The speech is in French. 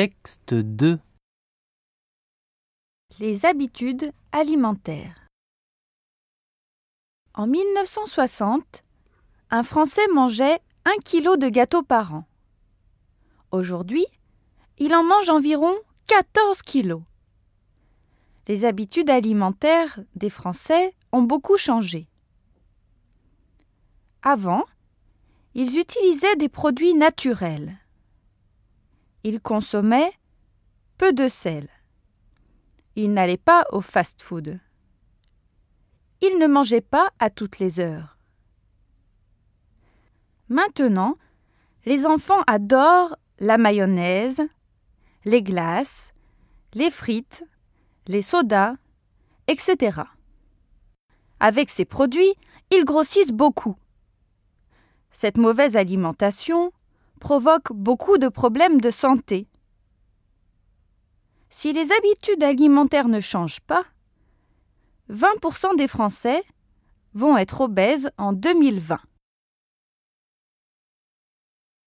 Texte 2 Les habitudes alimentaires. En 1960, un Français mangeait un kilo de gâteaux par an. Aujourd'hui, il en mange environ 14 kilos. Les habitudes alimentaires des Français ont beaucoup changé. Avant, ils utilisaient des produits naturels. Ils consommaient peu de sel. Ils n'allaient pas au fast-food. Ils ne mangeaient pas à toutes les heures. Maintenant, les enfants adorent la mayonnaise, les glaces, les frites, les sodas, etc. Avec ces produits, ils grossissent beaucoup. Cette mauvaise alimentation provoque beaucoup de problèmes de santé. Si les habitudes alimentaires ne changent pas, 20% des Français vont être obèses en 2020.